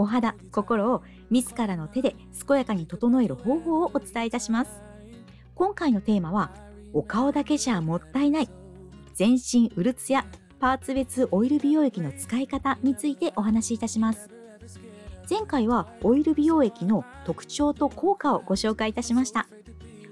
お肌心を自らの手で健やかに整える方法をお伝えいたします。今回のテーマはお顔だけじゃもったいない全身うるつやパーツ別オイル美容液の使い方についてお話しいたします。前回はオイル美容液の特徴と効果をご紹介いたしました。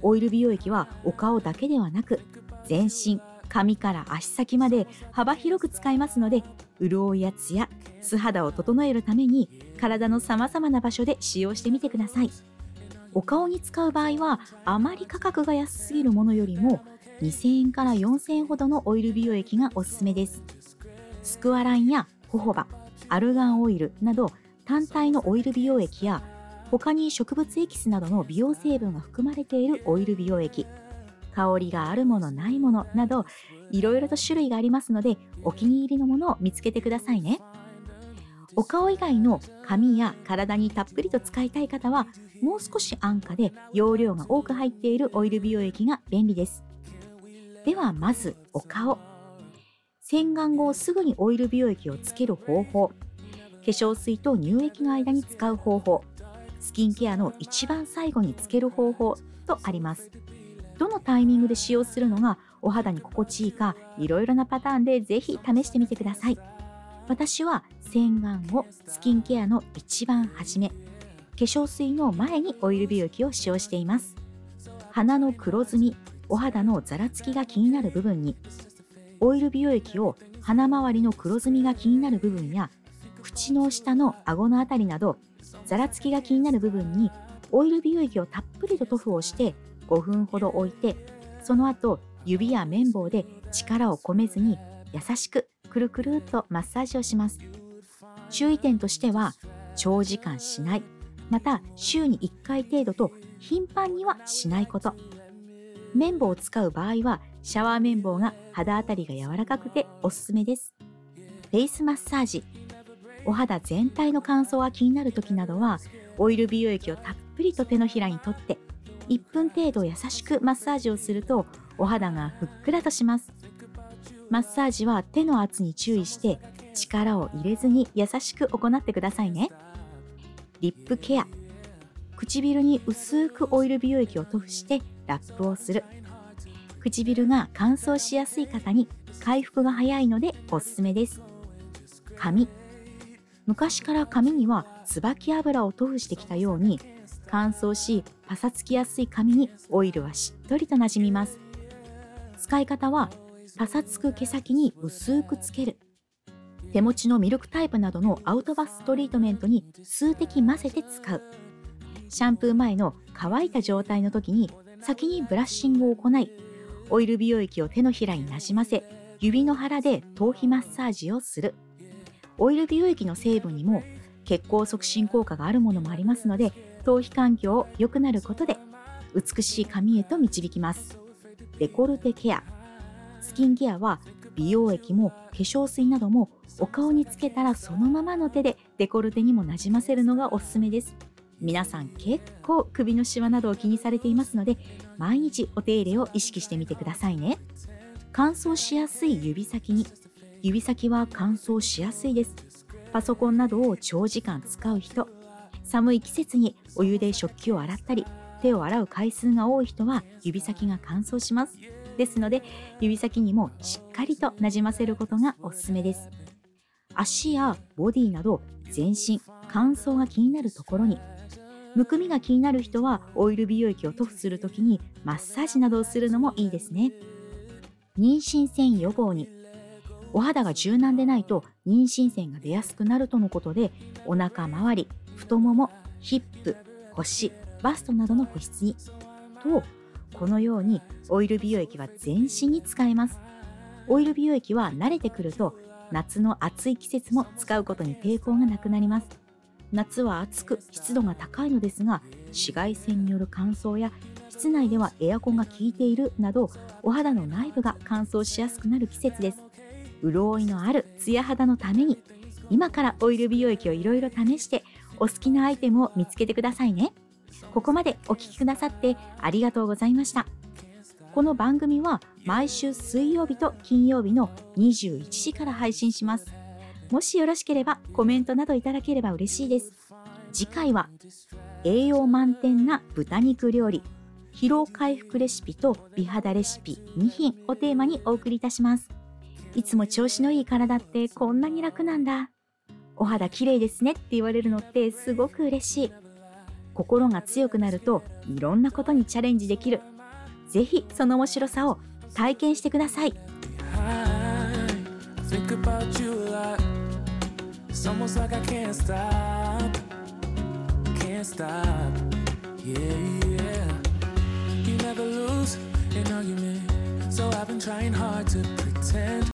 オイル美容液はお顔だけではなく全身髪から足先まで幅広く使いますので潤いやツヤ素肌を整えるために体の様々な場所で使用してみてください。お顔に使う場合はあまり価格が安すぎるものよりも2000円から4000円ほどのオイル美容液がおすすめです。スクワランやホホバアルガンオイルなど単体のオイル美容液や他に植物エキスなどの美容成分が含まれているオイル美容液香りがあるものないものなどいろいろと種類がありますのでお気に入りのものを見つけてくださいね。お顔以外の髪や体にたっぷりと使いたい方はもう少し安価で容量が多く入っているオイル美容液が便利です。ではまずお顔。洗顔後すぐにオイル美容液をつける方法。化粧水と乳液の間に使う方法。スキンケアの一番最後につける方法とあります。どのタイミングで使用するのがお肌に心地いいかいろいろなパターンでぜひ試してみてください。私は洗顔後スキンケアの一番初め化粧水の前にオイル美容液を使用しています。鼻の黒ずみお肌のざらつきが気になる部分にオイル美容液を鼻周りの黒ずみが気になる部分や口の下の顎のあたりなどざらつきが気になる部分にオイル美容液をたっぷりと塗布をして5分ほど置いてその後指や綿棒で力を込めずに優しくくるくるっとマッサージをします。注意点としては長時間しない。また週に1回程度と頻繁にはしないこと。綿棒を使う場合はシャワー綿棒が肌あたりが柔らかくておすすめです。フェイスマッサージ。お肌全体の乾燥が気になる時などはオイル美容液をたっぷりと手のひらに取って1分程度優しくマッサージをするとお肌がふっくらとします。マッサージは手の圧に注意して力を入れずに優しく行ってくださいね。リップケア。唇に薄くオイル美容液を塗布してラップをする。唇が乾燥しやすい方に回復が早いのでおすすめです。髪。昔から髪には椿油を塗布してきたように乾燥しパサつきやすい髪にオイルはしっとりとなじみます。使い方はパサつく毛先に薄くつける。手持ちのミルクタイプなどのアウトバストリートメントに数滴混ぜて使う。シャンプー前の乾いた状態の時に先にブラッシングを行いオイル美容液を手のひらになじませ指の腹で頭皮マッサージをする。オイル美容液の成分にも血行促進効果があるものもありますので頭皮環境を良くなることで美しい髪へと導きます。デコルテケア。スキンケアは美容液も化粧水などもお顔につけたらそのままの手でデコルテにもなじませるのがおすすめです。皆さん結構首のシワなどを気にされていますので毎日お手入れを意識してみてくださいね。乾燥しやすい指先に。指先は乾燥しやすいです。パソコンなどを長時間使う人。寒い季節にお湯で食器を洗ったり手を洗う回数が多い人は指先が乾燥します。ですので指先にもしっかりとなじませることがおすすめです。足やボディなど全身乾燥が気になるところに。むくみが気になる人はオイル美容液を塗布するときにマッサージなどをするのもいいですね。妊娠線予防に。お肌が柔軟でないと妊娠線が出やすくなるとのことでお腹周り太ももヒップ腰バストなどの保湿に。とこのようにオイル美容液は全身に使えます。オイル美容液は慣れてくると夏の暑い季節も使うことに抵抗がなくなります。夏は暑く湿度が高いのですが紫外線による乾燥や室内ではエアコンが効いているなどお肌の内部が乾燥しやすくなる季節です。潤いのあるツヤ肌のために今からオイル美容液をいろいろ試してお好きなアイテムを見つけてくださいね。ここまでお聴きくださってありがとうございました。この番組は毎週水曜日と金曜日の21時から配信します。もしよろしければコメントなどいただければ嬉しいです。次回は栄養満点な豚肉料理疲労回復レシピと美肌レシピ2品をテーマにお送りいたします。いつも調子のいい体ってこんなに楽なんだ。お肌綺麗ですねって言われるのってすごく嬉しい。心が強くなるといろんなことにチャレンジできる。ぜひその面白さを体験してください。